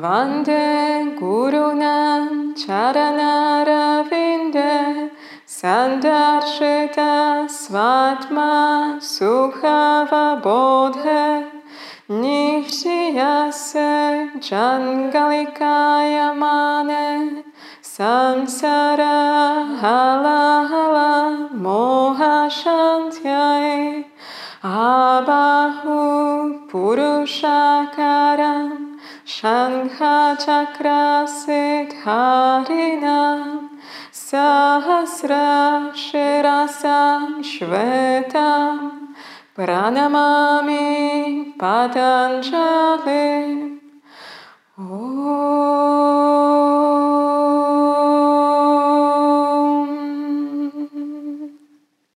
Vande Gurunam Charanaravinda Sandarshita Svatma Sukhava Bodha Nishriyase Jangalikaya Mane Samsara Hala Hala Moha Shantyai Abahu Purushakaram शङ्खचक्रासिधारिणां सहस्रशिरसां श्वेतां प्रणमामि पतञ्जलिम्